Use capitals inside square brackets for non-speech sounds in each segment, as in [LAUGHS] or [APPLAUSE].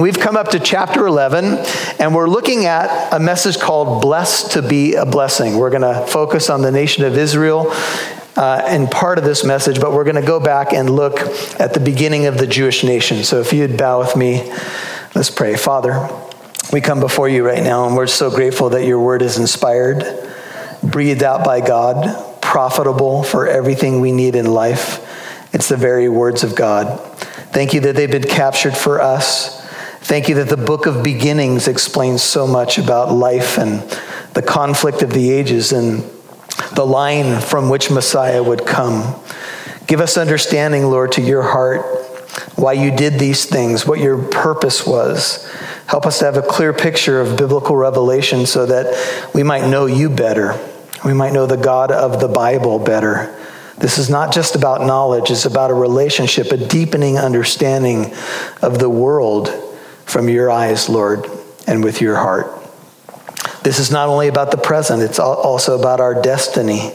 We've come up to chapter 11, and we're looking at a message called Blessed to be a Blessing. We're going to focus on the nation of Israel uh, in part of this message, but we're going to go back and look at the beginning of the Jewish nation. So if you'd bow with me, let's pray. Father, we come before you right now, and we're so grateful that your word is inspired, breathed out by God, profitable for everything we need in life. It's the very words of God. Thank you that they've been captured for us Thank you that the book of beginnings explains so much about life and the conflict of the ages and the line from which Messiah would come. Give us understanding, Lord, to your heart, why you did these things, what your purpose was. Help us to have a clear picture of biblical revelation so that we might know you better. We might know the God of the Bible better. This is not just about knowledge, it's about a relationship, a deepening understanding of the world from your eyes, Lord, and with your heart. This is not only about the present, it's also about our destiny.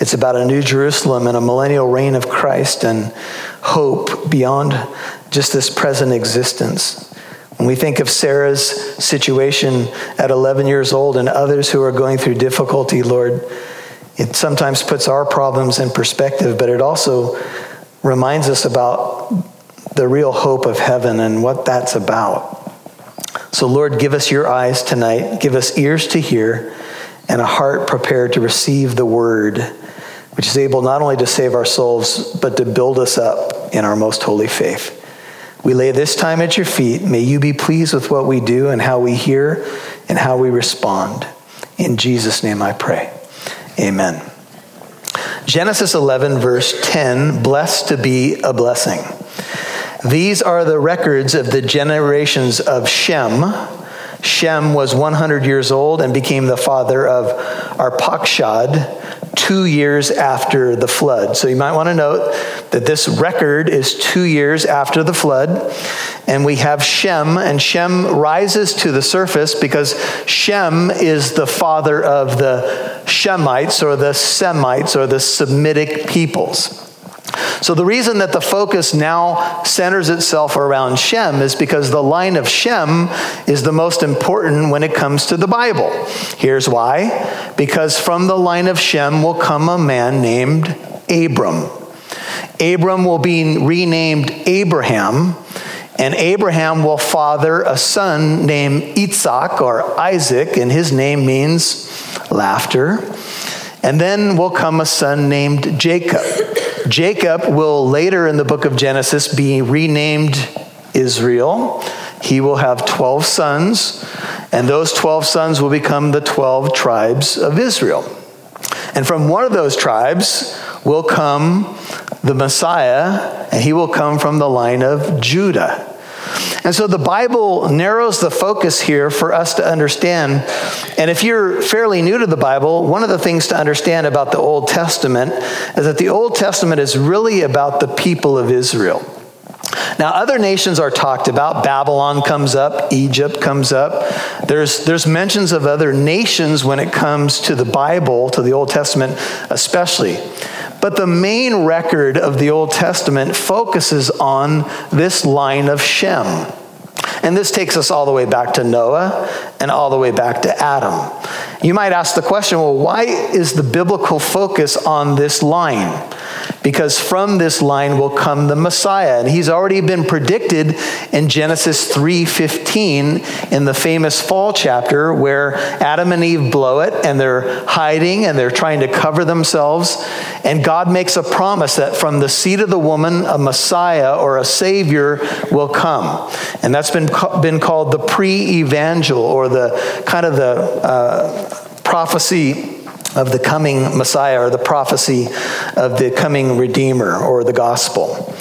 It's about a new Jerusalem and a millennial reign of Christ and hope beyond just this present existence. When we think of Sarah's situation at 11 years old and others who are going through difficulty, Lord, it sometimes puts our problems in perspective, but it also reminds us about the real hope of heaven and what that's about. So, Lord, give us your eyes tonight, give us ears to hear, and a heart prepared to receive the word, which is able not only to save our souls, but to build us up in our most holy faith. We lay this time at your feet. May you be pleased with what we do and how we hear and how we respond. In Jesus' name I pray. Amen. Genesis 11, verse 10 blessed to be a blessing. These are the records of the generations of Shem. Shem was 100 years old and became the father of Arpachshad two years after the flood. So you might want to note that this record is two years after the flood. And we have Shem, and Shem rises to the surface because Shem is the father of the Shemites or the Semites or the Semitic peoples. So, the reason that the focus now centers itself around Shem is because the line of Shem is the most important when it comes to the Bible. Here's why because from the line of Shem will come a man named Abram. Abram will be renamed Abraham, and Abraham will father a son named Isaac or Isaac, and his name means laughter. And then will come a son named Jacob. Jacob will later in the book of Genesis be renamed Israel. He will have 12 sons, and those 12 sons will become the 12 tribes of Israel. And from one of those tribes will come the Messiah, and he will come from the line of Judah. And so the Bible narrows the focus here for us to understand. And if you're fairly new to the Bible, one of the things to understand about the Old Testament is that the Old Testament is really about the people of Israel. Now, other nations are talked about. Babylon comes up, Egypt comes up. There's, there's mentions of other nations when it comes to the Bible, to the Old Testament especially. But the main record of the Old Testament focuses on this line of Shem. And this takes us all the way back to Noah and all the way back to Adam. You might ask the question well, why is the biblical focus on this line? Because from this line will come the Messiah. And he's already been predicted in Genesis 3:15 in the famous fall chapter where Adam and Eve blow it and they're hiding and they're trying to cover themselves. And God makes a promise that from the seed of the woman a Messiah or a savior will come. And that's been been called the pre-evangel or the kind of the uh, prophecy of the coming Messiah or the prophecy of the coming Redeemer or the gospel.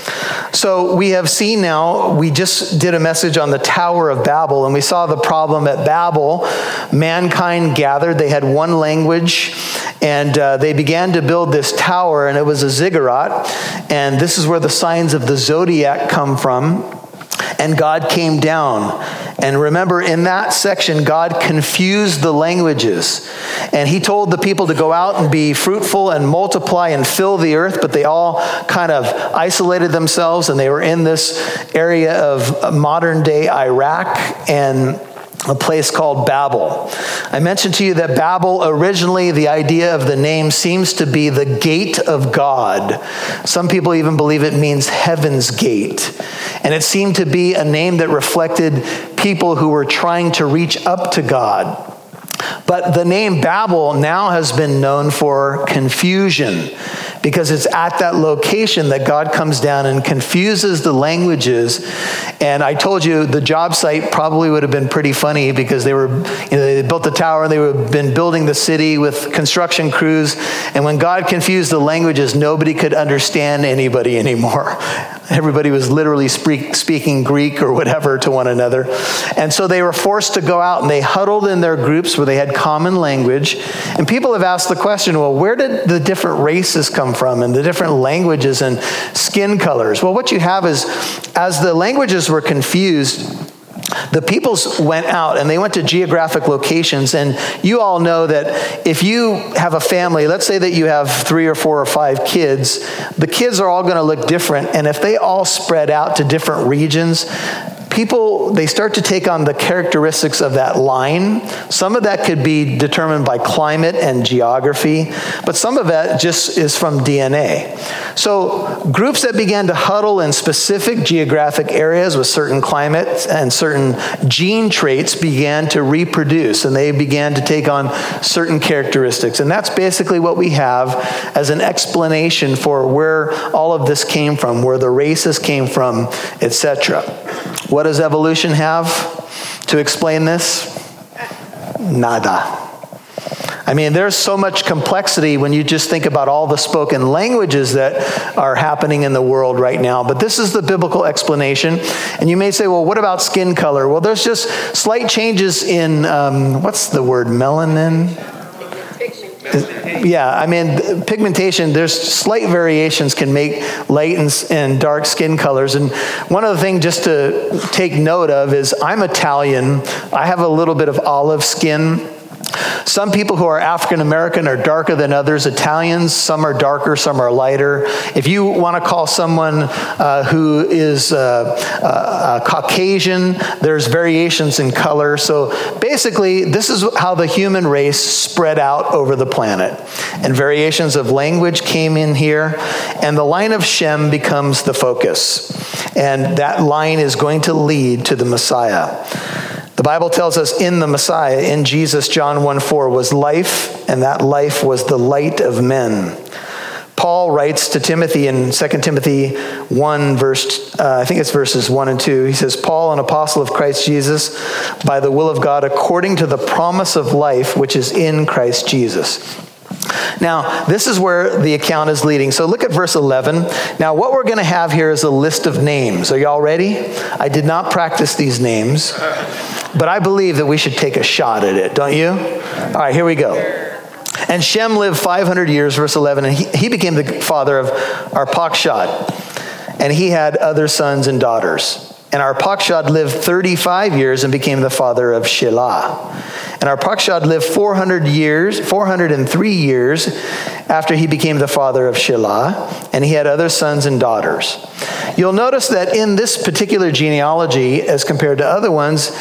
So we have seen now, we just did a message on the Tower of Babel, and we saw the problem at Babel. Mankind gathered, they had one language, and uh, they began to build this tower, and it was a ziggurat. And this is where the signs of the zodiac come from. And God came down And remember, in that section, God confused the languages. And He told the people to go out and be fruitful and multiply and fill the earth, but they all kind of isolated themselves and they were in this area of modern day Iraq. And a place called Babel. I mentioned to you that Babel, originally, the idea of the name seems to be the gate of God. Some people even believe it means heaven's gate. And it seemed to be a name that reflected people who were trying to reach up to God. But the name Babel now has been known for confusion because it's at that location that God comes down and confuses the languages. And I told you the job site probably would have been pretty funny because they were, you know, they built the tower and they would been building the city with construction crews. And when God confused the languages, nobody could understand anybody anymore. [LAUGHS] Everybody was literally speak, speaking Greek or whatever to one another. And so they were forced to go out and they huddled in their groups where they had common language. And people have asked the question well, where did the different races come from and the different languages and skin colors? Well, what you have is as the languages were confused, the peoples went out and they went to geographic locations. And you all know that if you have a family, let's say that you have three or four or five kids, the kids are all going to look different. And if they all spread out to different regions, people they start to take on the characteristics of that line. Some of that could be determined by climate and geography but some of that just is from dna so groups that began to huddle in specific geographic areas with certain climates and certain gene traits began to reproduce and they began to take on certain characteristics. And that's basically what we have as an explanation for where all of this came from where the races came from etc what does evolution have to explain this? Nada. I mean, there's so much complexity when you just think about all the spoken languages that are happening in the world right now. But this is the biblical explanation. And you may say, well, what about skin color? Well, there's just slight changes in, um, what's the word, melanin? Yeah, I mean, pigmentation, there's slight variations can make light and, and dark skin colors. And one other thing just to take note of is I'm Italian. I have a little bit of olive skin. Some people who are African American are darker than others. Italians, some are darker, some are lighter. If you want to call someone uh, who is uh, uh, Caucasian, there's variations in color. So basically, this is how the human race spread out over the planet. And variations of language came in here, and the line of Shem becomes the focus. And that line is going to lead to the Messiah. The Bible tells us in the Messiah, in Jesus, John 1 4, was life, and that life was the light of men. Paul writes to Timothy in 2 Timothy 1, verse, uh, I think it's verses 1 and 2. He says, Paul, an apostle of Christ Jesus, by the will of God, according to the promise of life which is in Christ Jesus. Now, this is where the account is leading. So look at verse 11. Now, what we're going to have here is a list of names. Are y'all ready? I did not practice these names. But I believe that we should take a shot at it, don't you? All right, here we go. And Shem lived 500 years, verse 11, and he, he became the father of Arpachshad. And he had other sons and daughters. And Arpachshad lived 35 years and became the father of Shelah. And Arpachshad lived 400 years, 403 years after he became the father of Shelah, and he had other sons and daughters. You'll notice that in this particular genealogy, as compared to other ones,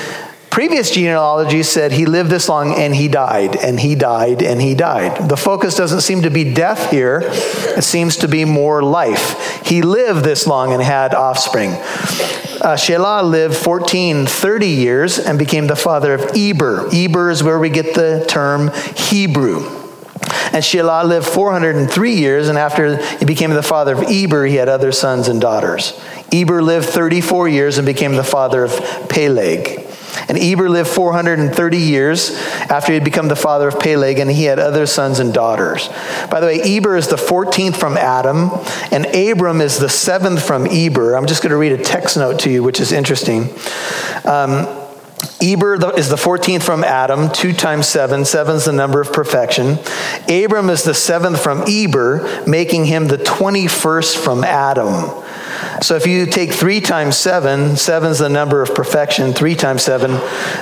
Previous genealogy said he lived this long and he died, and he died, and he died. The focus doesn't seem to be death here, it seems to be more life. He lived this long and had offspring. Uh, Shelah lived 14, 30 years and became the father of Eber. Eber is where we get the term Hebrew. And Shelah lived 403 years, and after he became the father of Eber, he had other sons and daughters. Eber lived 34 years and became the father of Peleg. And Eber lived 430 years after he had become the father of Peleg, and he had other sons and daughters. By the way, Eber is the 14th from Adam, and Abram is the 7th from Eber. I'm just going to read a text note to you, which is interesting. Um, Eber is the 14th from Adam, 2 times 7. 7 is the number of perfection. Abram is the 7th from Eber, making him the 21st from Adam. So if you take 3 times 7, 7 is the number of perfection, 3 times 7,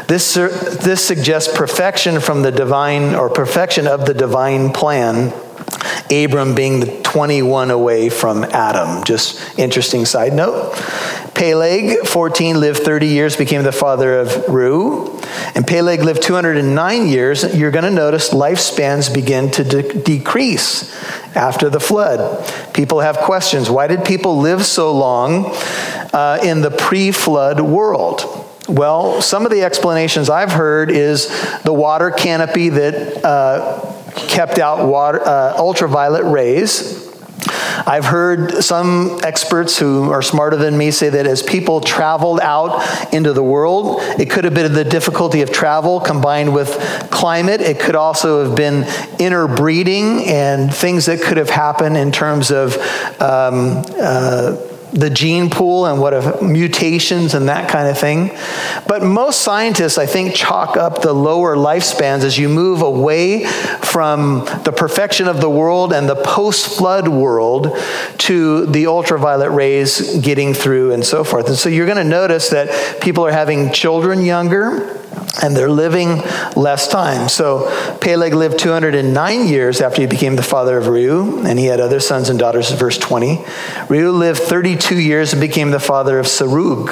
this, this suggests perfection from the divine, or perfection of the divine plan. Abram being the 21 away from Adam. Just interesting side note. Peleg, 14, lived 30 years, became the father of Reu. And Peleg lived 209 years. You're going to notice lifespans begin to de- decrease after the flood. People have questions. Why did people live so long uh, in the pre flood world? Well, some of the explanations I've heard is the water canopy that uh, kept out water, uh, ultraviolet rays. I've heard some experts who are smarter than me say that as people traveled out into the world, it could have been the difficulty of travel combined with climate. It could also have been interbreeding and things that could have happened in terms of. Um, uh, the gene pool and what if mutations and that kind of thing. But most scientists, I think, chalk up the lower lifespans as you move away from the perfection of the world and the post flood world to the ultraviolet rays getting through and so forth. And so you're going to notice that people are having children younger and they're living less time. So Peleg lived 209 years after he became the father of Reu, and he had other sons and daughters, verse 20. Reu lived 32 years and became the father of Serug.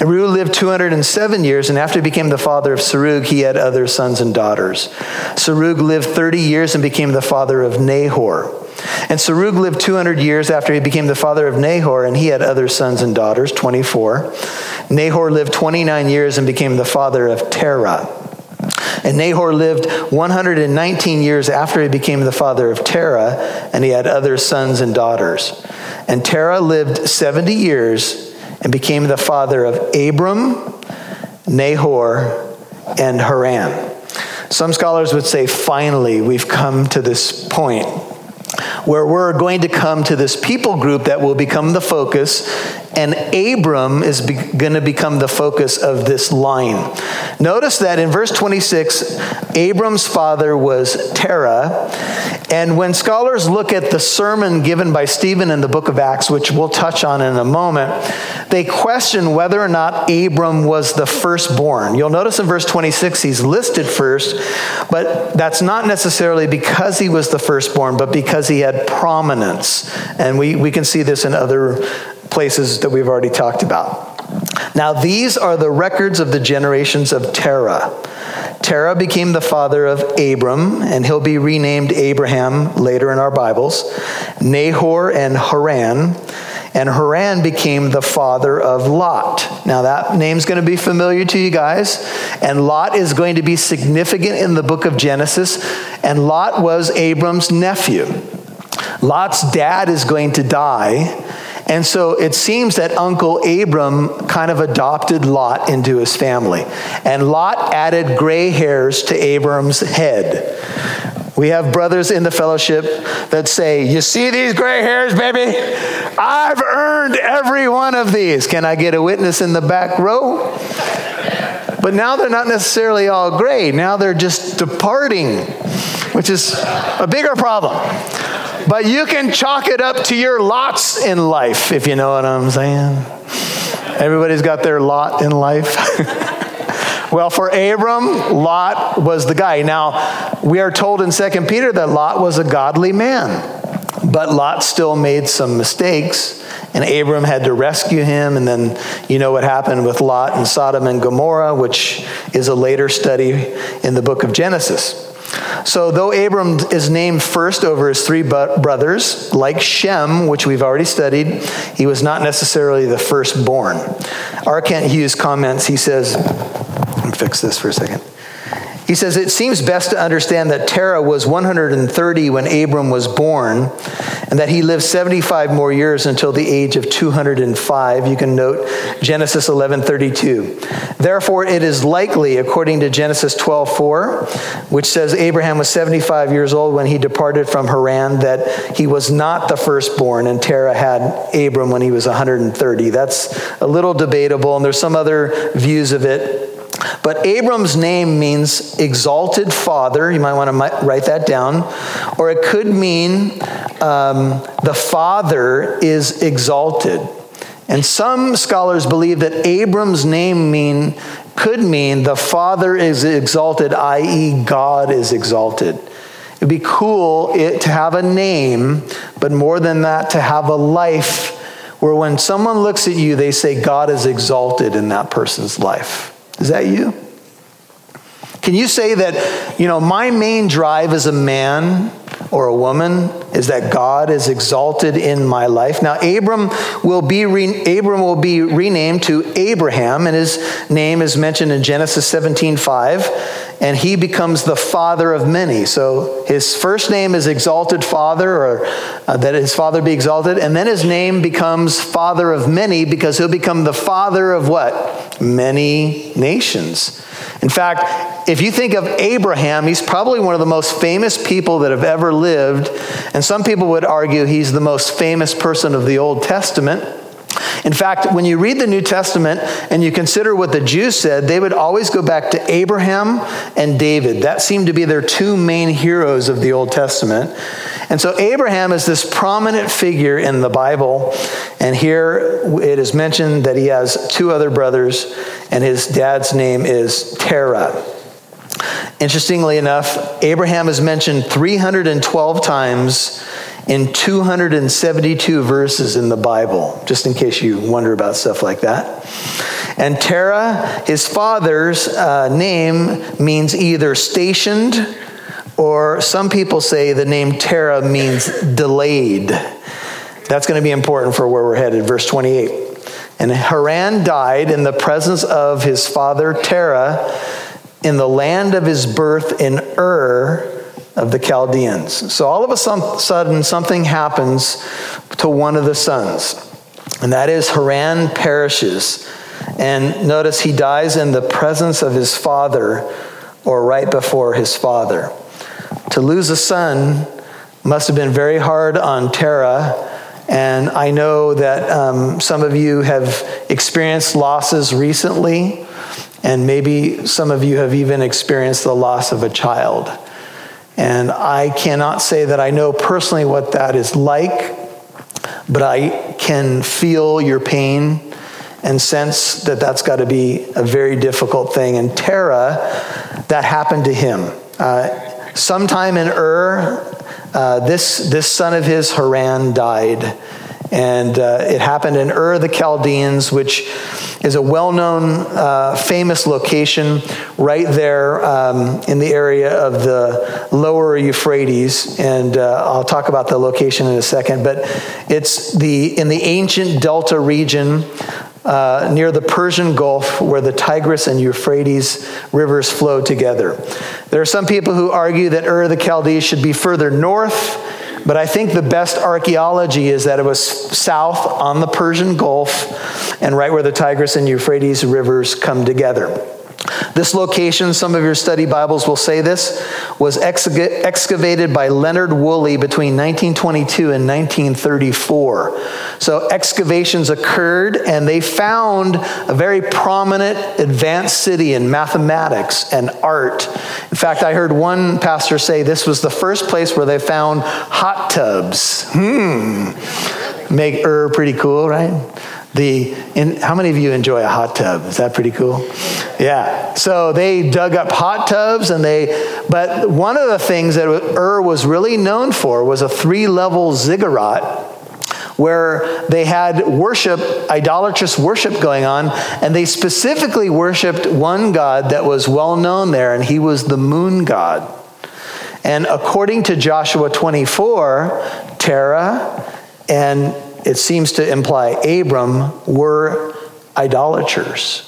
And Reu lived 207 years, and after he became the father of Serug, he had other sons and daughters. Serug lived 30 years and became the father of Nahor. And Serug lived 200 years after he became the father of Nahor, and he had other sons and daughters, 24. Nahor lived 29 years and became the father of Terah. And Nahor lived 119 years after he became the father of Terah, and he had other sons and daughters. And Terah lived 70 years and became the father of Abram, Nahor, and Haran. Some scholars would say, finally, we've come to this point where we're going to come to this people group that will become the focus, and Abram is be- going to become the focus of this line. Notice that in verse 26, Abram's father was Terah, and when scholars look at the sermon given by Stephen in the book of Acts, which we'll touch on in a moment, they question whether or not Abram was the firstborn. You'll notice in verse 26 he's listed first, but that's not necessarily because he was the firstborn, but because he had prominence. And we, we can see this in other places that we've already talked about. Now, these are the records of the generations of Terah. Terah became the father of Abram, and he'll be renamed Abraham later in our Bibles, Nahor and Haran. And Haran became the father of Lot. Now, that name's going to be familiar to you guys. And Lot is going to be significant in the book of Genesis. And Lot was Abram's nephew. Lot's dad is going to die. And so it seems that Uncle Abram kind of adopted Lot into his family. And Lot added gray hairs to Abram's head. We have brothers in the fellowship that say, You see these gray hairs, baby? I've earned every one of these. Can I get a witness in the back row? But now they're not necessarily all gray. Now they're just departing, which is a bigger problem. But you can chalk it up to your lots in life, if you know what I'm saying. Everybody's got their lot in life. [LAUGHS] well, for Abram, Lot was the guy. Now, we are told in 2 Peter that Lot was a godly man. But Lot still made some mistakes, and Abram had to rescue him. And then you know what happened with Lot and Sodom and Gomorrah, which is a later study in the book of Genesis. So, though Abram is named first over his three brothers, like Shem, which we've already studied, he was not necessarily the firstborn. R. Kent Hughes comments, he says, fix this for a second. He says, It seems best to understand that Terah was 130 when Abram was born, and that he lived 75 more years until the age of 205. You can note Genesis 11:32. Therefore, it is likely, according to Genesis 12:4, which says Abraham was 75 years old when he departed from Haran, that he was not the firstborn, and Terah had Abram when he was 130. That's a little debatable, and there's some other views of it. But Abram's name means exalted father. You might want to write that down. Or it could mean um, the father is exalted. And some scholars believe that Abram's name mean could mean the Father is exalted, i.e., God is exalted. It'd be cool it, to have a name, but more than that, to have a life where when someone looks at you, they say God is exalted in that person's life. Is that you? Can you say that, you know, my main drive as a man or a woman is that God is exalted in my life. Now Abram will be re- Abram will be renamed to Abraham and his name is mentioned in Genesis 17:5 and he becomes the father of many. So his first name is exalted father or uh, that his father be exalted and then his name becomes father of many because he'll become the father of what? Many nations. In fact, if you think of Abraham, he's probably one of the most famous people that have ever lived. And some people would argue he's the most famous person of the Old Testament. In fact, when you read the New Testament and you consider what the Jews said, they would always go back to Abraham and David. That seemed to be their two main heroes of the Old Testament. And so Abraham is this prominent figure in the Bible. And here it is mentioned that he has two other brothers, and his dad's name is Terah. Interestingly enough, Abraham is mentioned 312 times in 272 verses in the Bible, just in case you wonder about stuff like that. And Terah, his father's uh, name, means either stationed, or some people say the name Terah means delayed. That's going to be important for where we're headed. Verse 28. And Haran died in the presence of his father Terah in the land of his birth in Ur of the Chaldeans. So all of a sudden, something happens to one of the sons, and that is Haran perishes. And notice he dies in the presence of his father or right before his father. To lose a son must have been very hard on Terah. And I know that um, some of you have experienced losses recently, and maybe some of you have even experienced the loss of a child. And I cannot say that I know personally what that is like, but I can feel your pain and sense that that's got to be a very difficult thing. And Terah, that happened to him. Uh, sometime in Ur, uh, this, this son of his, Haran, died. And uh, it happened in Ur the Chaldeans, which is a well known, uh, famous location right there um, in the area of the lower Euphrates. And uh, I'll talk about the location in a second. But it's the, in the ancient Delta region uh, near the Persian Gulf where the Tigris and Euphrates rivers flow together. There are some people who argue that Ur the Chaldees should be further north but I think the best archaeology is that it was south on the Persian Gulf and right where the Tigris and Euphrates rivers come together. This location, some of your study Bibles will say this, was excavated by Leonard Woolley between 1922 and 1934. So excavations occurred and they found a very prominent advanced city in mathematics and art. In fact, I heard one pastor say this was the first place where they found hot tubs. Hmm. Make Ur pretty cool, right? The, in, how many of you enjoy a hot tub? Is that pretty cool? Yeah. So they dug up hot tubs and they, but one of the things that Ur was really known for was a three level ziggurat where they had worship, idolatrous worship going on, and they specifically worshiped one god that was well known there, and he was the moon god. And according to Joshua 24, Terah and it seems to imply Abram were idolaters.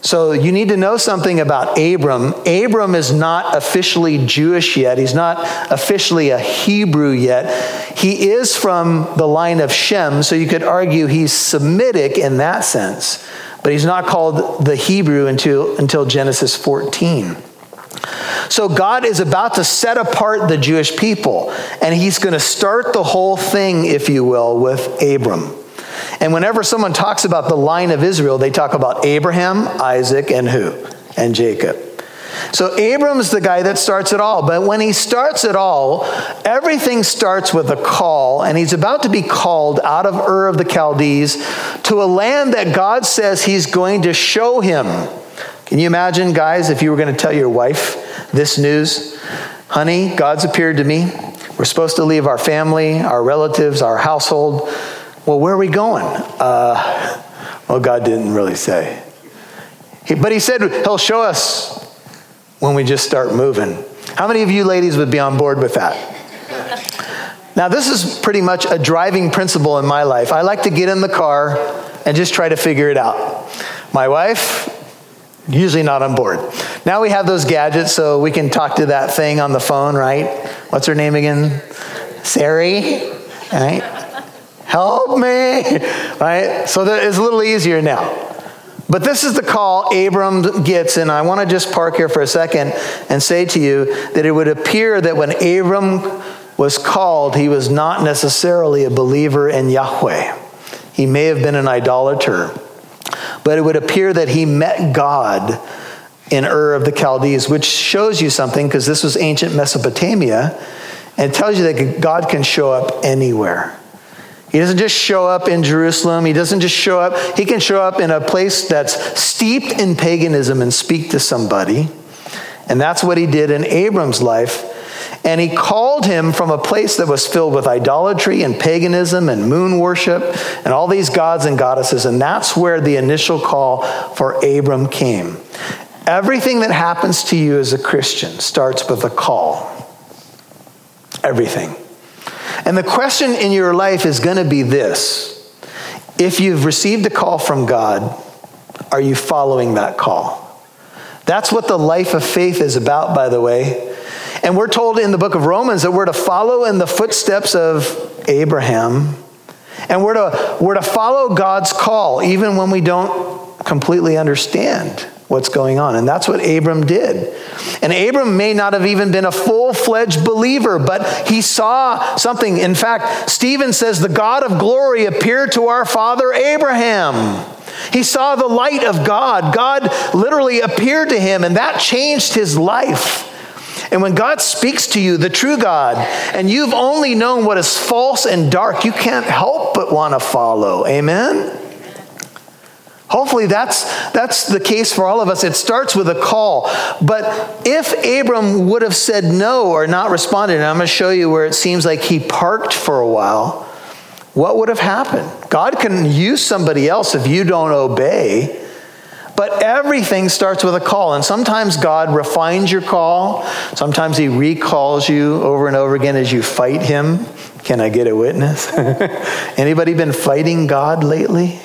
So you need to know something about Abram. Abram is not officially Jewish yet. He's not officially a Hebrew yet. He is from the line of Shem, so you could argue he's Semitic in that sense. But he's not called the Hebrew until, until Genesis 14. So God is about to set apart the Jewish people, and he's going to start the whole thing, if you will, with Abram. And whenever someone talks about the line of Israel, they talk about Abraham, Isaac, and who? And Jacob. So Abram's the guy that starts it all. But when he starts it all, everything starts with a call, and he's about to be called out of Ur of the Chaldees to a land that God says he's going to show him. Can you imagine, guys, if you were going to tell your wife this news? Honey, God's appeared to me. We're supposed to leave our family, our relatives, our household. Well, where are we going? Uh, well, God didn't really say. He, but He said He'll show us when we just start moving. How many of you ladies would be on board with that? Now, this is pretty much a driving principle in my life. I like to get in the car and just try to figure it out. My wife, usually not on board. Now we have those gadgets so we can talk to that thing on the phone, right? What's her name again? Siri, right? Help me, right? So that is a little easier now. But this is the call Abram gets, and I want to just park here for a second and say to you that it would appear that when Abram was called, he was not necessarily a believer in Yahweh. He may have been an idolater, but it would appear that he met God in Ur of the Chaldees, which shows you something because this was ancient Mesopotamia, and tells you that God can show up anywhere. He doesn't just show up in Jerusalem. He doesn't just show up. He can show up in a place that's steeped in paganism and speak to somebody. And that's what he did in Abram's life. And he called him from a place that was filled with idolatry and paganism and moon worship and all these gods and goddesses. And that's where the initial call for Abram came. Everything that happens to you as a Christian starts with a call. Everything. And the question in your life is going to be this if you've received a call from God, are you following that call? That's what the life of faith is about, by the way. And we're told in the book of Romans that we're to follow in the footsteps of Abraham. And we're to, we're to follow God's call, even when we don't completely understand what's going on. And that's what Abram did. And Abram may not have even been a full fledged believer, but he saw something. In fact, Stephen says, The God of glory appeared to our father Abraham. He saw the light of God. God literally appeared to him, and that changed his life. And when God speaks to you, the true God, and you've only known what is false and dark, you can't help but want to follow. Amen? Hopefully that's, that's the case for all of us. It starts with a call. But if Abram would have said no or not responded, and I'm going to show you where it seems like he parked for a while, what would have happened? God can use somebody else if you don't obey. But everything starts with a call. And sometimes God refines your call. Sometimes he recalls you over and over again as you fight him. Can I get a witness? [LAUGHS] Anybody been fighting God lately?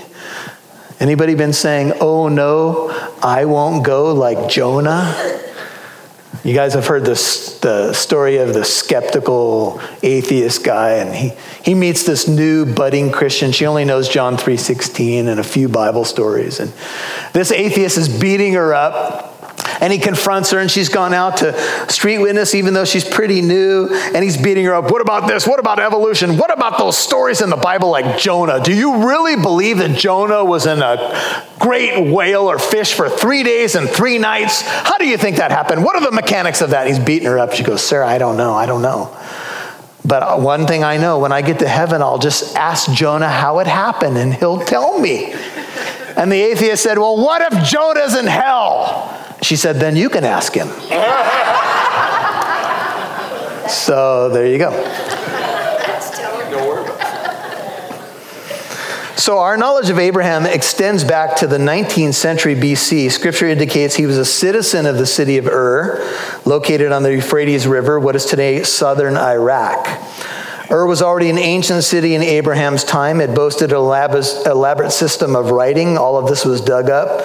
Anybody been saying, oh no, I won't go like Jonah? You guys have heard this, the story of the skeptical atheist guy, and he, he meets this new budding Christian. She only knows John 3.16 and a few Bible stories. And this atheist is beating her up and he confronts her, and she's gone out to street witness, even though she's pretty new, and he's beating her up. What about this? What about evolution? What about those stories in the Bible like Jonah? Do you really believe that Jonah was in a great whale or fish for three days and three nights? How do you think that happened? What are the mechanics of that? He's beating her up. She goes, Sarah, I don't know. I don't know. But uh, one thing I know when I get to heaven, I'll just ask Jonah how it happened, and he'll tell me. And the atheist said, Well, what if Jonah's in hell? She said, Then you can ask him. so there you go. So, our knowledge of Abraham extends back to the 19th century BC. Scripture indicates he was a citizen of the city of Ur, located on the Euphrates River, what is today southern Iraq. Ur was already an ancient city in Abraham's time. It boasted an elaborate system of writing. All of this was dug up.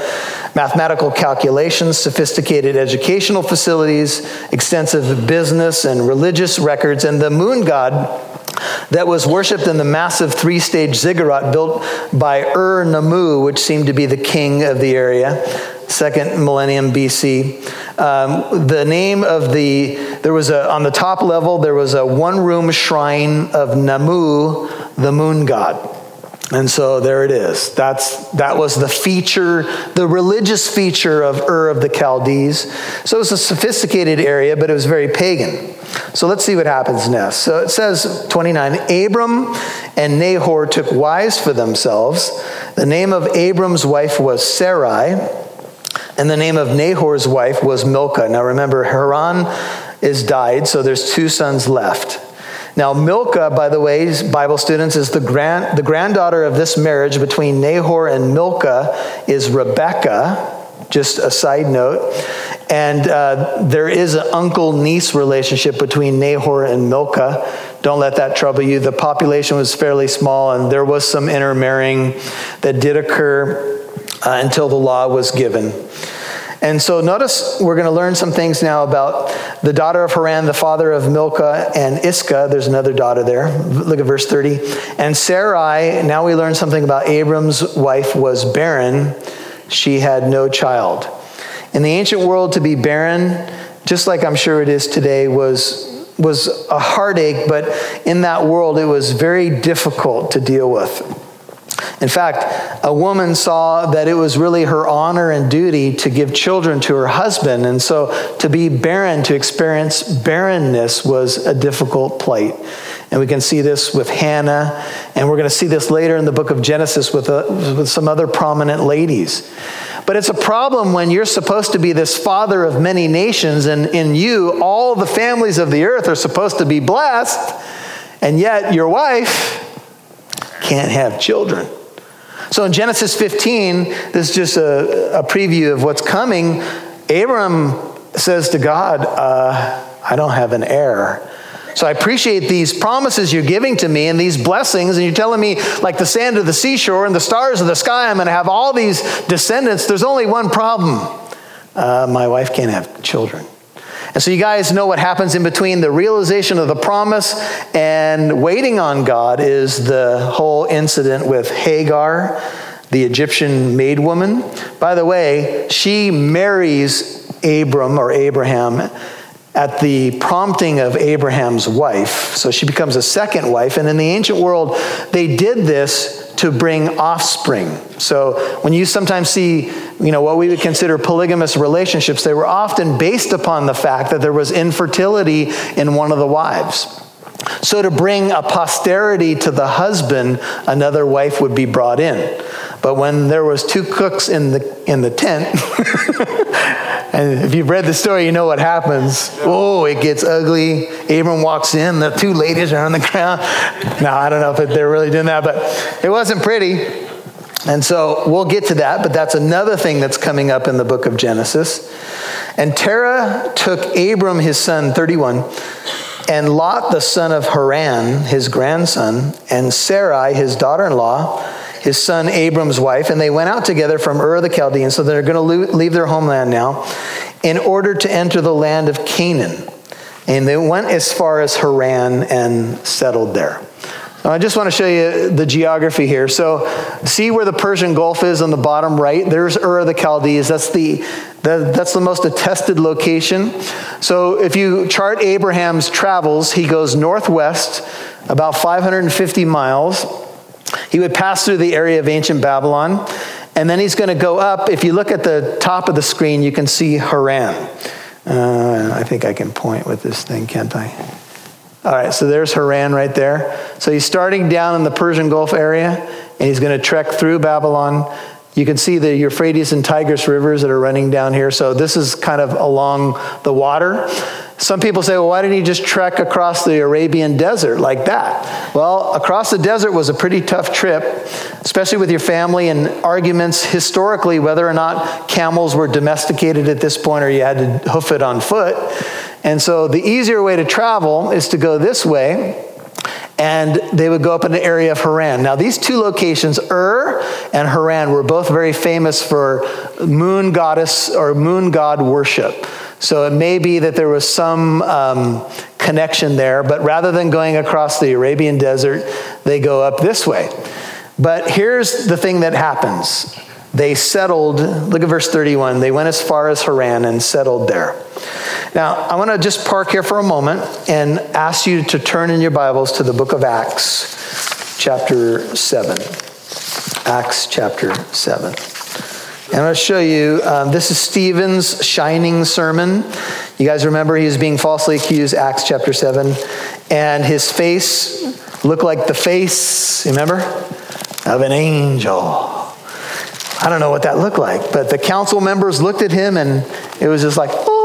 Mathematical calculations, sophisticated educational facilities, extensive business and religious records, and the moon god that was worshipped in the massive three stage ziggurat built by Ur Nammu, which seemed to be the king of the area, second millennium BC. Um, the name of the, there was a, on the top level, there was a one room shrine of Namu, the moon god. And so there it is. That's, that was the feature, the religious feature of Ur of the Chaldees. So it's a sophisticated area, but it was very pagan. So let's see what happens next. So it says 29 Abram and Nahor took wives for themselves. The name of Abram's wife was Sarai, and the name of Nahor's wife was Milcah. Now remember, Haran is died, so there's two sons left. Now, Milcah, by the way, Bible students, is the, grand, the granddaughter of this marriage between Nahor and Milcah is Rebecca, just a side note. And uh, there is an uncle niece relationship between Nahor and Milcah. Don't let that trouble you. The population was fairly small, and there was some intermarrying that did occur uh, until the law was given. And so notice we're going to learn some things now about the daughter of Haran, the father of Milcah and Iscah. There's another daughter there. Look at verse 30. And Sarai, now we learn something about Abram's wife was barren. She had no child. In the ancient world, to be barren, just like I'm sure it is today, was was a heartache, but in that world it was very difficult to deal with. In fact, a woman saw that it was really her honor and duty to give children to her husband. And so to be barren, to experience barrenness, was a difficult plight. And we can see this with Hannah, and we're going to see this later in the book of Genesis with, a, uh, with some other prominent ladies. But it's a problem when you're supposed to be this father of many nations, and in you, all the families of the earth are supposed to be blessed, and yet your wife can't have children. So in Genesis 15, this is just a, a preview of what's coming. Abram says to God, uh, I don't have an heir. So I appreciate these promises you're giving to me and these blessings, and you're telling me, like the sand of the seashore and the stars of the sky, I'm going to have all these descendants. There's only one problem uh, my wife can't have children. And so you guys know what happens in between the realization of the promise and waiting on God is the whole incident with Hagar, the Egyptian maid woman. By the way, she marries Abram or Abraham at the prompting of Abraham's wife. So she becomes a second wife. And in the ancient world, they did this to bring offspring. So when you sometimes see, you know, what we would consider polygamous relationships, they were often based upon the fact that there was infertility in one of the wives. So to bring a posterity to the husband, another wife would be brought in. But when there was two cooks in the in the tent, [LAUGHS] and if you've read the story, you know what happens. Oh, it gets ugly. Abram walks in, the two ladies are on the ground. Now I don't know if they're really doing that, but it wasn't pretty. And so we'll get to that, but that's another thing that's coming up in the book of Genesis. And Terah took Abram, his son, 31, and Lot, the son of Haran, his grandson, and Sarai, his daughter in law, his son Abram's wife, and they went out together from Ur of the Chaldeans. So they're going to leave their homeland now in order to enter the land of Canaan. And they went as far as Haran and settled there. I just want to show you the geography here. So, see where the Persian Gulf is on the bottom right? There's Ur of the Chaldees. That's the, the, that's the most attested location. So, if you chart Abraham's travels, he goes northwest about 550 miles. He would pass through the area of ancient Babylon, and then he's going to go up. If you look at the top of the screen, you can see Haran. Uh, I think I can point with this thing, can't I? All right, so there's Haran right there. So he's starting down in the Persian Gulf area, and he's going to trek through Babylon. You can see the Euphrates and Tigris rivers that are running down here. So this is kind of along the water. Some people say, well, why didn't he just trek across the Arabian desert like that? Well, across the desert was a pretty tough trip, especially with your family and arguments historically whether or not camels were domesticated at this point or you had to hoof it on foot. And so the easier way to travel is to go this way and they would go up in the area of Haran. Now, these two locations, Ur and Haran, were both very famous for moon goddess or moon god worship. So it may be that there was some um, connection there, but rather than going across the Arabian desert, they go up this way. But here's the thing that happens they settled, look at verse 31, they went as far as Haran and settled there. Now, I want to just park here for a moment and ask you to turn in your Bibles to the book of Acts, chapter 7. Acts chapter 7. And I'm going to show you, um, this is Stephen's shining sermon. You guys remember he was being falsely accused, Acts chapter 7. And his face looked like the face, remember, of an angel. I don't know what that looked like, but the council members looked at him and it was just like, oh,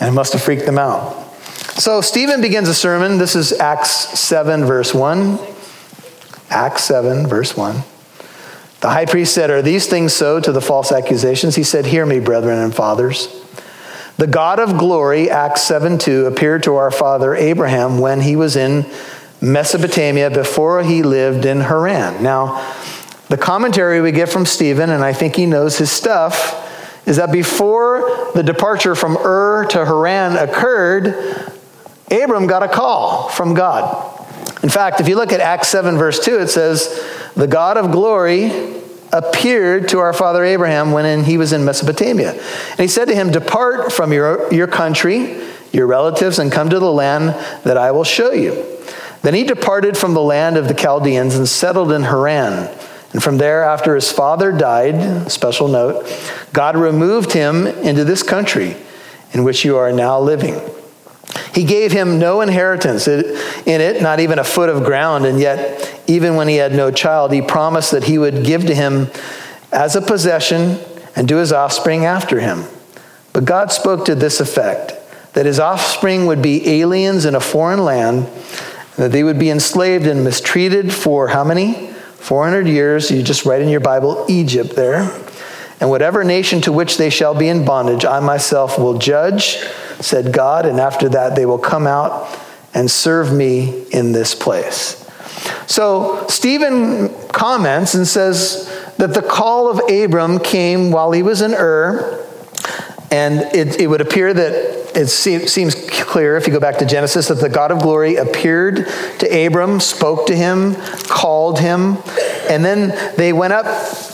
and it must have freaked them out. So Stephen begins a sermon. This is Acts 7, verse 1. Acts 7, verse 1. The high priest said, Are these things so to the false accusations? He said, Hear me, brethren and fathers. The God of glory, Acts 7 2, appeared to our father Abraham when he was in Mesopotamia before he lived in Haran. Now, the commentary we get from Stephen, and I think he knows his stuff, is that before the departure from Ur to Haran occurred, Abram got a call from God. In fact, if you look at Acts 7, verse 2, it says, The God of glory appeared to our father Abraham when he was in Mesopotamia. And he said to him, Depart from your, your country, your relatives, and come to the land that I will show you. Then he departed from the land of the Chaldeans and settled in Haran. And from there, after his father died, special note, God removed him into this country in which you are now living. He gave him no inheritance in it, not even a foot of ground, and yet, even when he had no child, he promised that he would give to him as a possession and to his offspring after him. But God spoke to this effect that his offspring would be aliens in a foreign land, that they would be enslaved and mistreated for how many? 400 years. You just write in your Bible, Egypt there. And whatever nation to which they shall be in bondage, I myself will judge said God, and after that they will come out and serve me in this place. So Stephen comments and says that the call of Abram came while he was in Ur, and it, it would appear that it seems clear if you go back to Genesis that the God of glory appeared to Abram, spoke to him, called him, and then they went up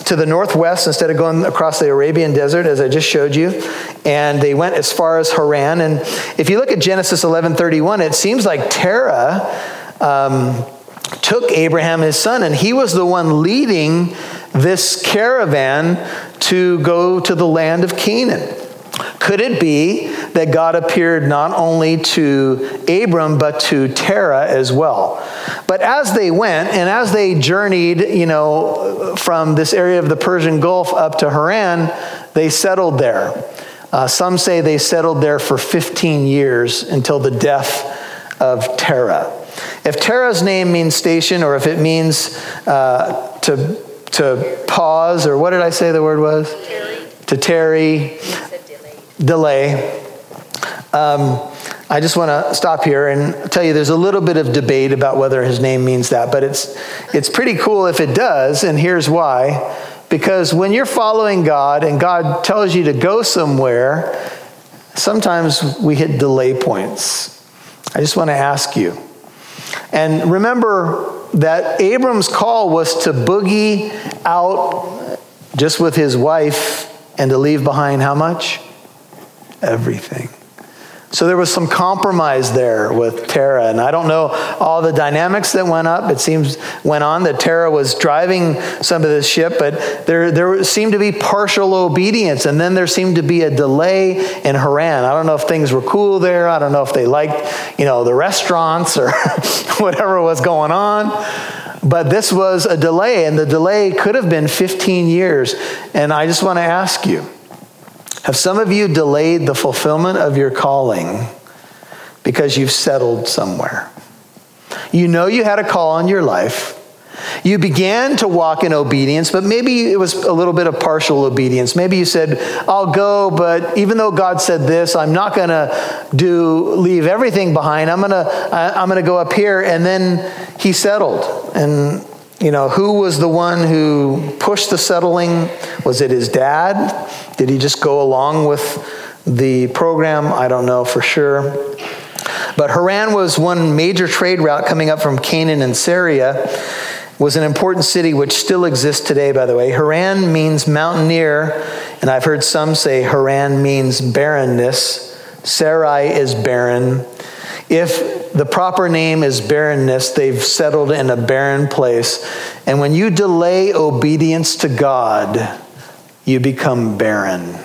to the northwest instead of going across the Arabian desert, as I just showed you, and they went as far as Haran. And if you look at Genesis 11:31, it seems like Terah um, took Abraham his son, and he was the one leading this caravan to go to the land of Canaan. Could it be that God appeared not only to Abram, but to Terah as well? But as they went and as they journeyed, you know, from this area of the Persian Gulf up to Haran, they settled there. Uh, some say they settled there for 15 years until the death of Terah. If Terah's name means station, or if it means uh, to, to pause, or what did I say the word was? Tarry. To tarry delay. Um, I just want to stop here and tell you there's a little bit of debate about whether his name means that, but it's, it's pretty cool if it does, and here's why. Because when you're following God and God tells you to go somewhere, sometimes we hit delay points. I just want to ask you. And remember that Abram's call was to boogie out just with his wife and to leave behind how much? everything. So there was some compromise there with Terah, and I don't know all the dynamics that went up. It seems went on that Terah was driving some of this ship, but there there seemed to be partial obedience, and then there seemed to be a delay in Haran. I don't know if things were cool there. I don't know if they liked you know the restaurants or [LAUGHS] whatever was going on. But this was a delay, and the delay could have been 15 years. And I just want to ask you have some of you delayed the fulfillment of your calling because you've settled somewhere? You know you had a call on your life. You began to walk in obedience, but maybe it was a little bit of partial obedience. Maybe you said, "I'll go, but even though God said this, I'm not going to do leave everything behind. I'm going to I'm going to go up here." And then he settled. And you know, who was the one who pushed the settling? Was it his dad? Did he just go along with the program? I don't know for sure. But Haran was one major trade route coming up from Canaan and Syria. Was an important city which still exists today, by the way. Haran means mountaineer, and I've heard some say Haran means barrenness. Sarai is barren. If the proper name is barrenness, they've settled in a barren place. And when you delay obedience to God, you become barren.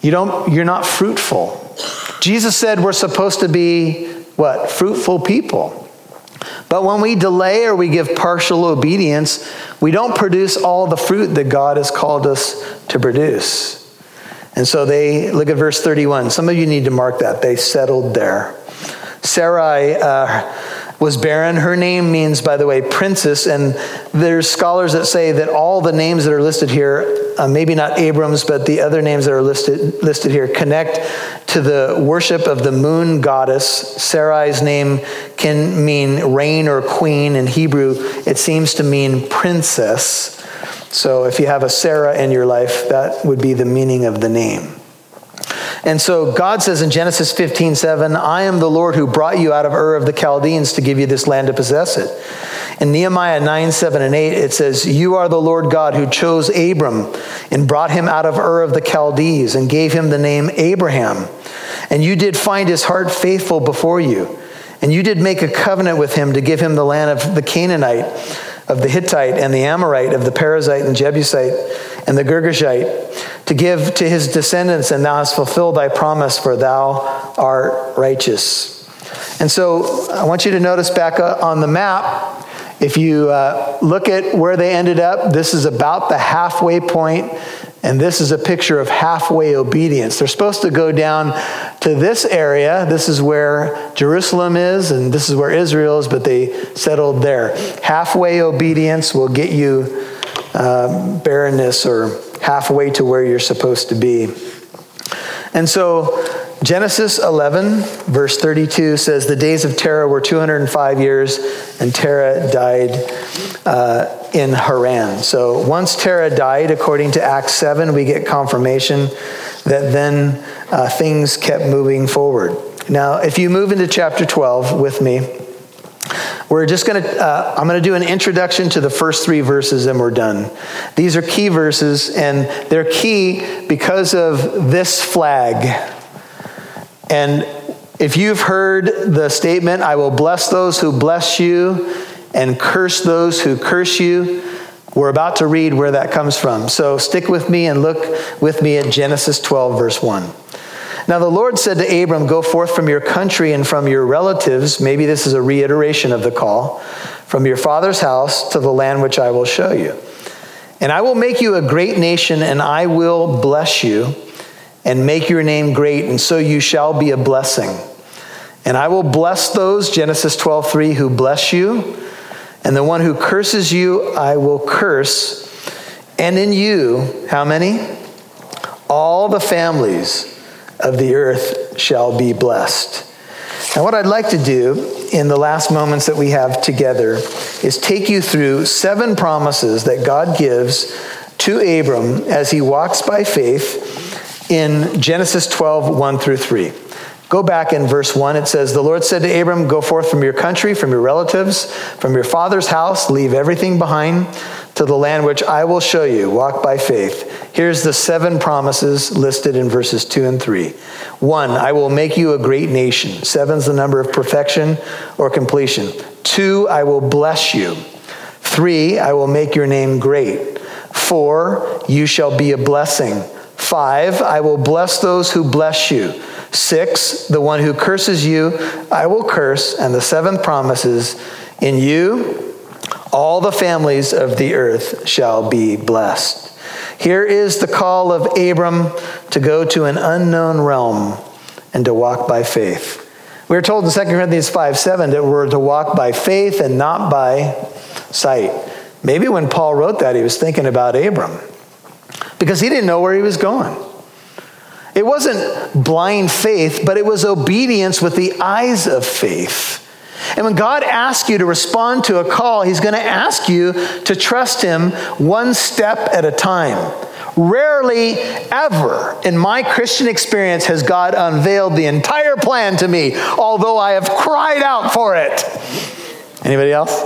You don't, you're not fruitful. Jesus said we're supposed to be what? Fruitful people. But when we delay or we give partial obedience, we don't produce all the fruit that God has called us to produce. And so they, look at verse 31. Some of you need to mark that. They settled there. Sarai uh, was barren. Her name means, by the way, princess. And there's scholars that say that all the names that are listed here, uh, maybe not Abram's, but the other names that are listed, listed here, connect to the worship of the moon goddess. Sarai's name can mean reign or queen. In Hebrew, it seems to mean princess. So if you have a Sarah in your life, that would be the meaning of the name. And so God says in Genesis 15, 7, I am the Lord who brought you out of Ur of the Chaldeans to give you this land to possess it. In Nehemiah 9, 7, and 8, it says, You are the Lord God who chose Abram and brought him out of Ur of the Chaldees and gave him the name Abraham. And you did find his heart faithful before you. And you did make a covenant with him to give him the land of the Canaanite, of the Hittite, and the Amorite, of the Perizzite and Jebusite, and the Girgashite to give to his descendants, and thou hast fulfilled thy promise, for thou art righteous. And so I want you to notice back uh, on the map, if you uh, look at where they ended up, this is about the halfway point, and this is a picture of halfway obedience. They're supposed to go down to this area. This is where Jerusalem is, and this is where Israel is, but they settled there. Halfway obedience will get you uh, barrenness or halfway to where you're supposed to be. And so Genesis 11, verse 32 says, The days of Terah were 205 years, and Terah died uh, in Haran. So once Terah died, according to Acts 7, we get confirmation that then uh, things kept moving forward. Now, if you move into chapter 12 with me, we're just going to, uh, I'm going to do an introduction to the first three verses and we're done. These are key verses and they're key because of this flag. And if you've heard the statement, I will bless those who bless you and curse those who curse you, we're about to read where that comes from. So stick with me and look with me at Genesis 12, verse 1. Now the Lord said to Abram, Go forth from your country and from your relatives. Maybe this is a reiteration of the call from your father's house to the land which I will show you. And I will make you a great nation, and I will bless you and make your name great, and so you shall be a blessing. And I will bless those, Genesis 12, 3, who bless you, and the one who curses you, I will curse. And in you, how many? All the families of the earth shall be blessed. Now, what I'd like to do in the last moments that we have together is take you through seven promises that God gives to Abram as he walks by faith in Genesis 12, 1 through 3. Go back in verse 1. It says, The Lord said to Abram, Go forth from your country, from your relatives, from your father's house, leave everything behind to the land which I will show you. Walk by faith. Here's the seven promises listed in verses 2 and 3. One, I will make you a great nation. Seven's the number of perfection or completion. Two, I will bless you. Three, I will make your name great. Four, you shall be a blessing. Five, I will bless those who bless you. Six, the one who curses you, I will curse. And the seventh promises, in you, all the families of the earth shall be blessed. Here is the call of Abram to go to an unknown realm and to walk by faith. We are told in 2 Corinthians 5 7 that we're to walk by faith and not by sight. Maybe when Paul wrote that, he was thinking about Abram because he didn't know where he was going. It wasn't blind faith, but it was obedience with the eyes of faith. And when God asks you to respond to a call, He's going to ask you to trust Him one step at a time. Rarely ever in my Christian experience has God unveiled the entire plan to me, although I have cried out for it. Anybody else?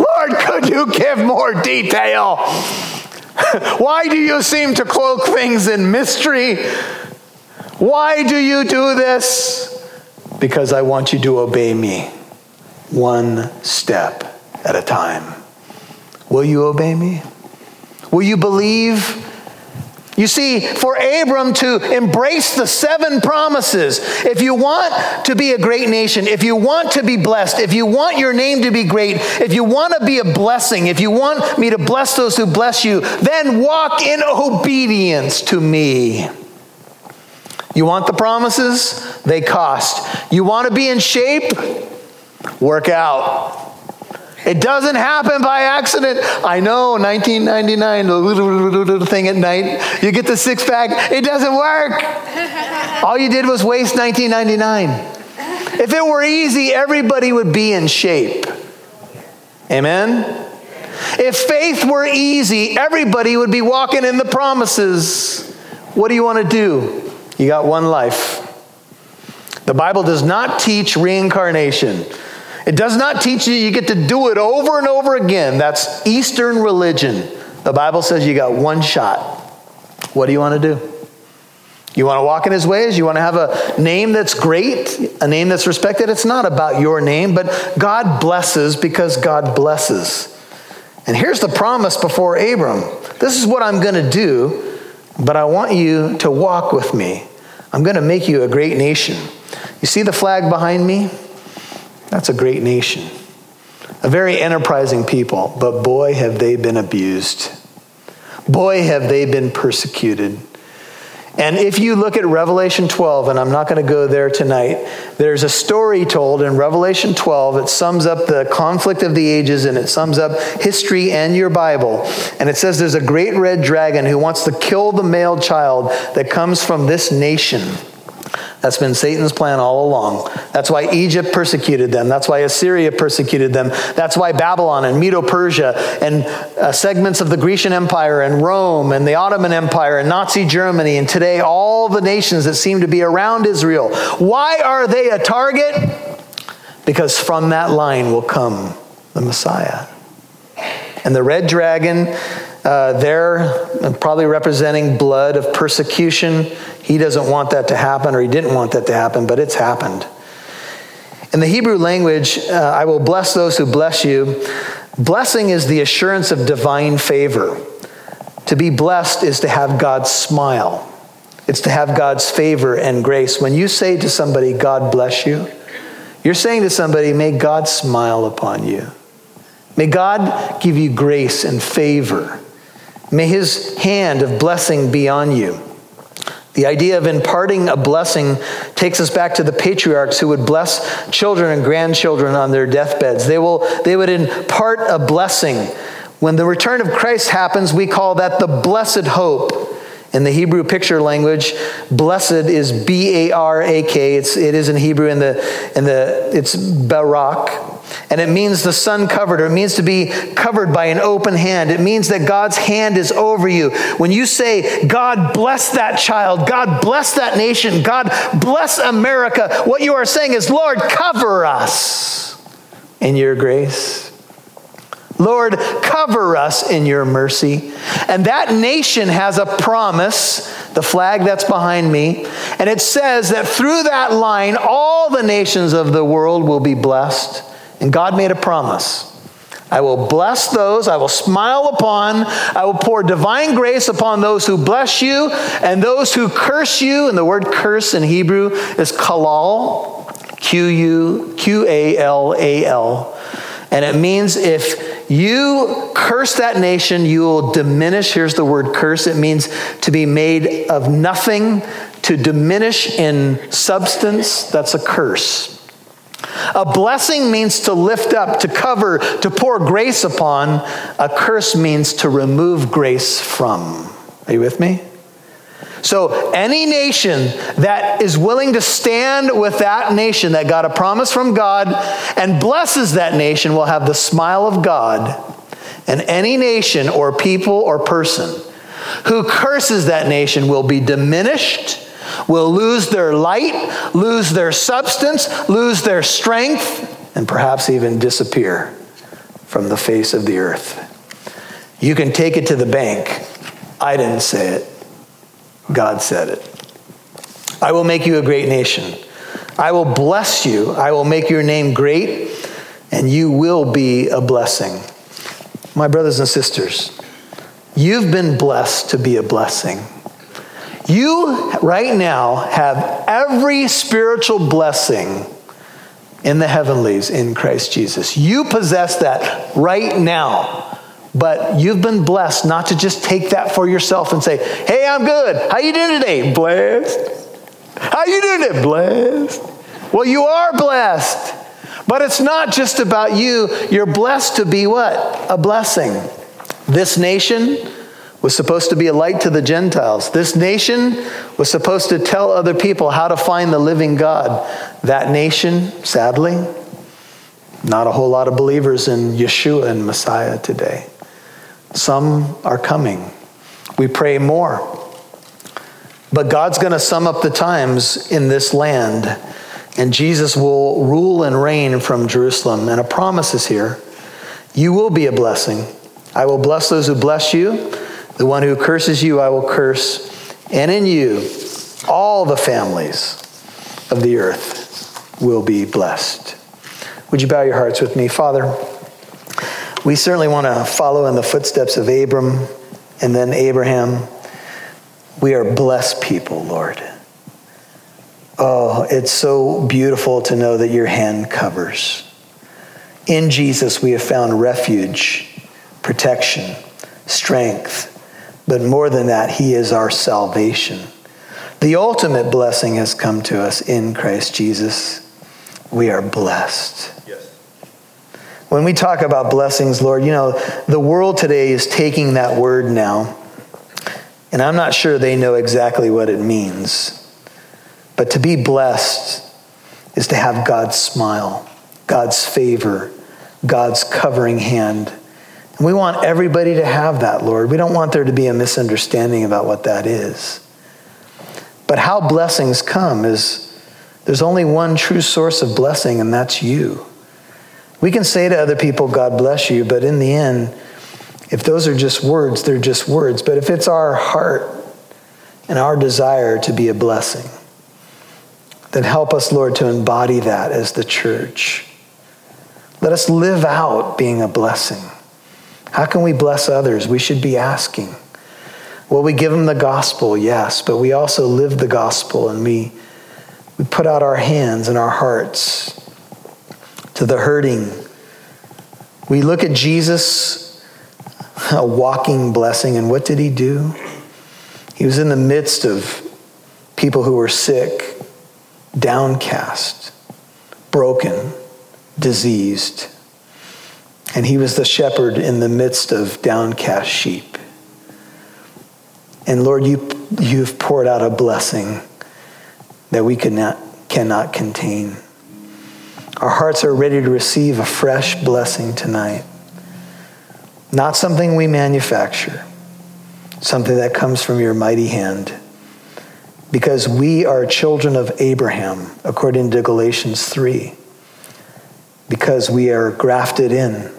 Lord, could you give more detail? [LAUGHS] Why do you seem to cloak things in mystery? Why do you do this? because I want you to obey me one step at a time. Will you obey me? Will you believe? You see, for Abram to embrace the seven promises, if you want to be a great nation, if you want to be blessed, if you want your name to be great, if you want to be a blessing, if you want me to bless those who bless you, then walk in obedience to me. You want the promises? They cost. You want to be in shape? Work out. It doesn't happen by accident. I know, 1999, the little thing at night, you get the six pack. It doesn't work. [LAUGHS] All you did was waste 1999. If it were easy, everybody would be in shape. Amen? If faith were easy, everybody would be walking in the promises. What do you want to do? You got one life. The Bible does not teach reincarnation. It does not teach you you get to do it over and over again. That's Eastern religion. The Bible says you got one shot. What do you want to do? You want to walk in his ways? You want to have a name that's great, a name that's respected? It's not about your name, but God blesses because God blesses. And here's the promise before Abram this is what I'm going to do, but I want you to walk with me. I'm going to make you a great nation. You see the flag behind me? That's a great nation. A very enterprising people, but boy, have they been abused. Boy, have they been persecuted. And if you look at Revelation 12, and I'm not going to go there tonight, there's a story told in Revelation 12. It sums up the conflict of the ages and it sums up history and your Bible. And it says there's a great red dragon who wants to kill the male child that comes from this nation. That's been Satan's plan all along. That's why Egypt persecuted them. That's why Assyria persecuted them. That's why Babylon and Medo Persia and uh, segments of the Grecian Empire and Rome and the Ottoman Empire and Nazi Germany and today all the nations that seem to be around Israel. Why are they a target? Because from that line will come the Messiah. And the red dragon, uh, there, probably representing blood of persecution he doesn't want that to happen, or he didn't want that to happen, but it's happened. In the Hebrew language, uh, I will bless those who bless you. Blessing is the assurance of divine favor. To be blessed is to have God's smile, it's to have God's favor and grace. When you say to somebody, God bless you, you're saying to somebody, may God smile upon you. May God give you grace and favor. May his hand of blessing be on you. The idea of imparting a blessing takes us back to the patriarchs who would bless children and grandchildren on their deathbeds. They, will, they would impart a blessing. When the return of Christ happens, we call that the blessed hope. In the Hebrew picture language, blessed is B A R A K. It's it is in Hebrew in the in the it's barak. And it means the sun covered, or it means to be covered by an open hand. It means that God's hand is over you. When you say, God bless that child, God bless that nation, God bless America, what you are saying is, Lord, cover us in your grace. Lord, cover us in your mercy. And that nation has a promise, the flag that's behind me, and it says that through that line, all the nations of the world will be blessed. And God made a promise. I will bless those, I will smile upon, I will pour divine grace upon those who bless you and those who curse you. And the word curse in Hebrew is kalal, Q U Q A L A L. And it means if you curse that nation, you will diminish. Here's the word curse it means to be made of nothing, to diminish in substance. That's a curse. A blessing means to lift up, to cover, to pour grace upon. A curse means to remove grace from. Are you with me? So, any nation that is willing to stand with that nation that got a promise from God and blesses that nation will have the smile of God. And any nation or people or person who curses that nation will be diminished will lose their light, lose their substance, lose their strength, and perhaps even disappear from the face of the earth. You can take it to the bank. I didn't say it, God said it. I will make you a great nation. I will bless you. I will make your name great, and you will be a blessing. My brothers and sisters, you've been blessed to be a blessing. You, right now, have every spiritual blessing in the heavenlies in Christ Jesus. You possess that right now. But you've been blessed not to just take that for yourself and say, "Hey, I'm good. How you doing today? Blessed. How you doing today? Blessed." Well, you are blessed. But it's not just about you. You're blessed to be what? A blessing. This nation was supposed to be a light to the Gentiles. This nation was supposed to tell other people how to find the living God. That nation, sadly, not a whole lot of believers in Yeshua and Messiah today. Some are coming. We pray more. But God's going to sum up the times in this land, and Jesus will rule and reign from Jerusalem. And a promise is here you will be a blessing. I will bless those who bless you. The one who curses you, I will curse. And in you, all the families of the earth will be blessed. Would you bow your hearts with me? Father, we certainly want to follow in the footsteps of Abram and then Abraham. We are blessed people, Lord. Oh, it's so beautiful to know that your hand covers. In Jesus, we have found refuge, protection, strength. But more than that, He is our salvation. The ultimate blessing has come to us in Christ Jesus. We are blessed. When we talk about blessings, Lord, you know, the world today is taking that word now, and I'm not sure they know exactly what it means. But to be blessed is to have God's smile, God's favor, God's covering hand. And we want everybody to have that, Lord. We don't want there to be a misunderstanding about what that is. But how blessings come is there's only one true source of blessing, and that's you. We can say to other people, God bless you, but in the end, if those are just words, they're just words. But if it's our heart and our desire to be a blessing, then help us, Lord, to embody that as the church. Let us live out being a blessing. How can we bless others? We should be asking. Well, we give them the gospel, yes, but we also live the gospel and we, we put out our hands and our hearts to the hurting. We look at Jesus, a walking blessing, and what did he do? He was in the midst of people who were sick, downcast, broken, diseased. And he was the shepherd in the midst of downcast sheep. And Lord, you, you've poured out a blessing that we cannot, cannot contain. Our hearts are ready to receive a fresh blessing tonight. Not something we manufacture, something that comes from your mighty hand. Because we are children of Abraham, according to Galatians 3. Because we are grafted in.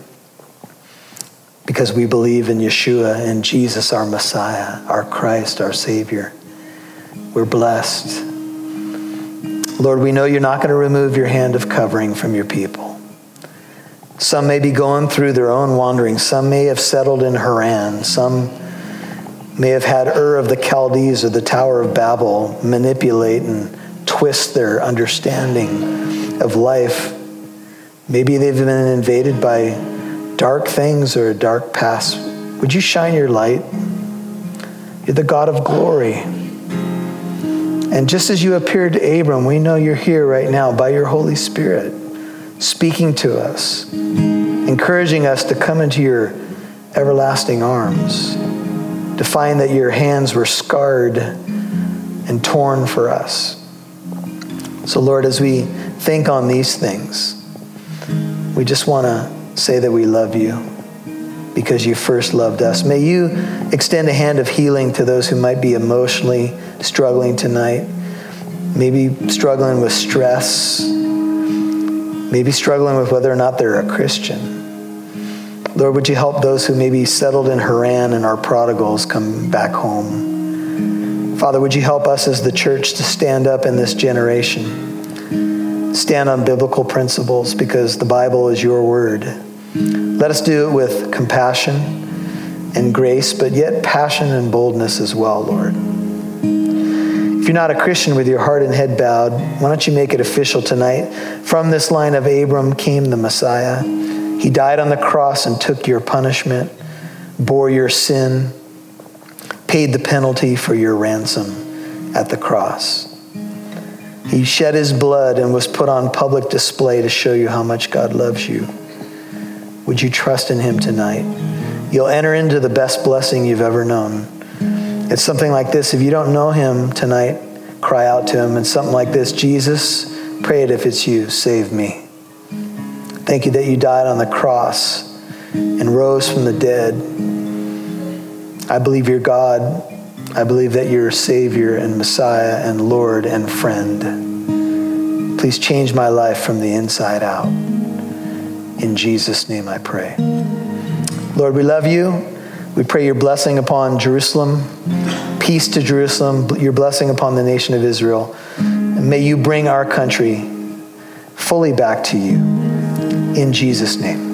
Because we believe in Yeshua and Jesus, our Messiah, our Christ, our Savior. We're blessed. Lord, we know you're not going to remove your hand of covering from your people. Some may be going through their own wandering. Some may have settled in Haran. Some may have had Ur of the Chaldees or the Tower of Babel manipulate and twist their understanding of life. Maybe they've been invaded by dark things or a dark past. Would you shine your light? You're the God of glory. And just as you appeared to Abram, we know you're here right now by your Holy Spirit, speaking to us, encouraging us to come into your everlasting arms, to find that your hands were scarred and torn for us. So, Lord, as we think on these things, we just want to say that we love you because you first loved us. May you extend a hand of healing to those who might be emotionally struggling tonight, maybe struggling with stress, maybe struggling with whether or not they're a Christian. Lord, would you help those who may be settled in Haran and are prodigals come back home? Father, would you help us as the church to stand up in this generation stand on biblical principles because the Bible is your word. Let us do it with compassion and grace, but yet passion and boldness as well, Lord. If you're not a Christian with your heart and head bowed, why don't you make it official tonight? From this line of Abram came the Messiah. He died on the cross and took your punishment, bore your sin, paid the penalty for your ransom at the cross. He shed his blood and was put on public display to show you how much God loves you. Would you trust in him tonight? You'll enter into the best blessing you've ever known. It's something like this. If you don't know him tonight, cry out to him. And something like this Jesus, pray it if it's you, save me. Thank you that you died on the cross and rose from the dead. I believe you're God. I believe that you're Savior and Messiah and Lord and friend. Please change my life from the inside out. In Jesus' name I pray. Lord, we love you. We pray your blessing upon Jerusalem, peace to Jerusalem, your blessing upon the nation of Israel. And may you bring our country fully back to you. In Jesus' name.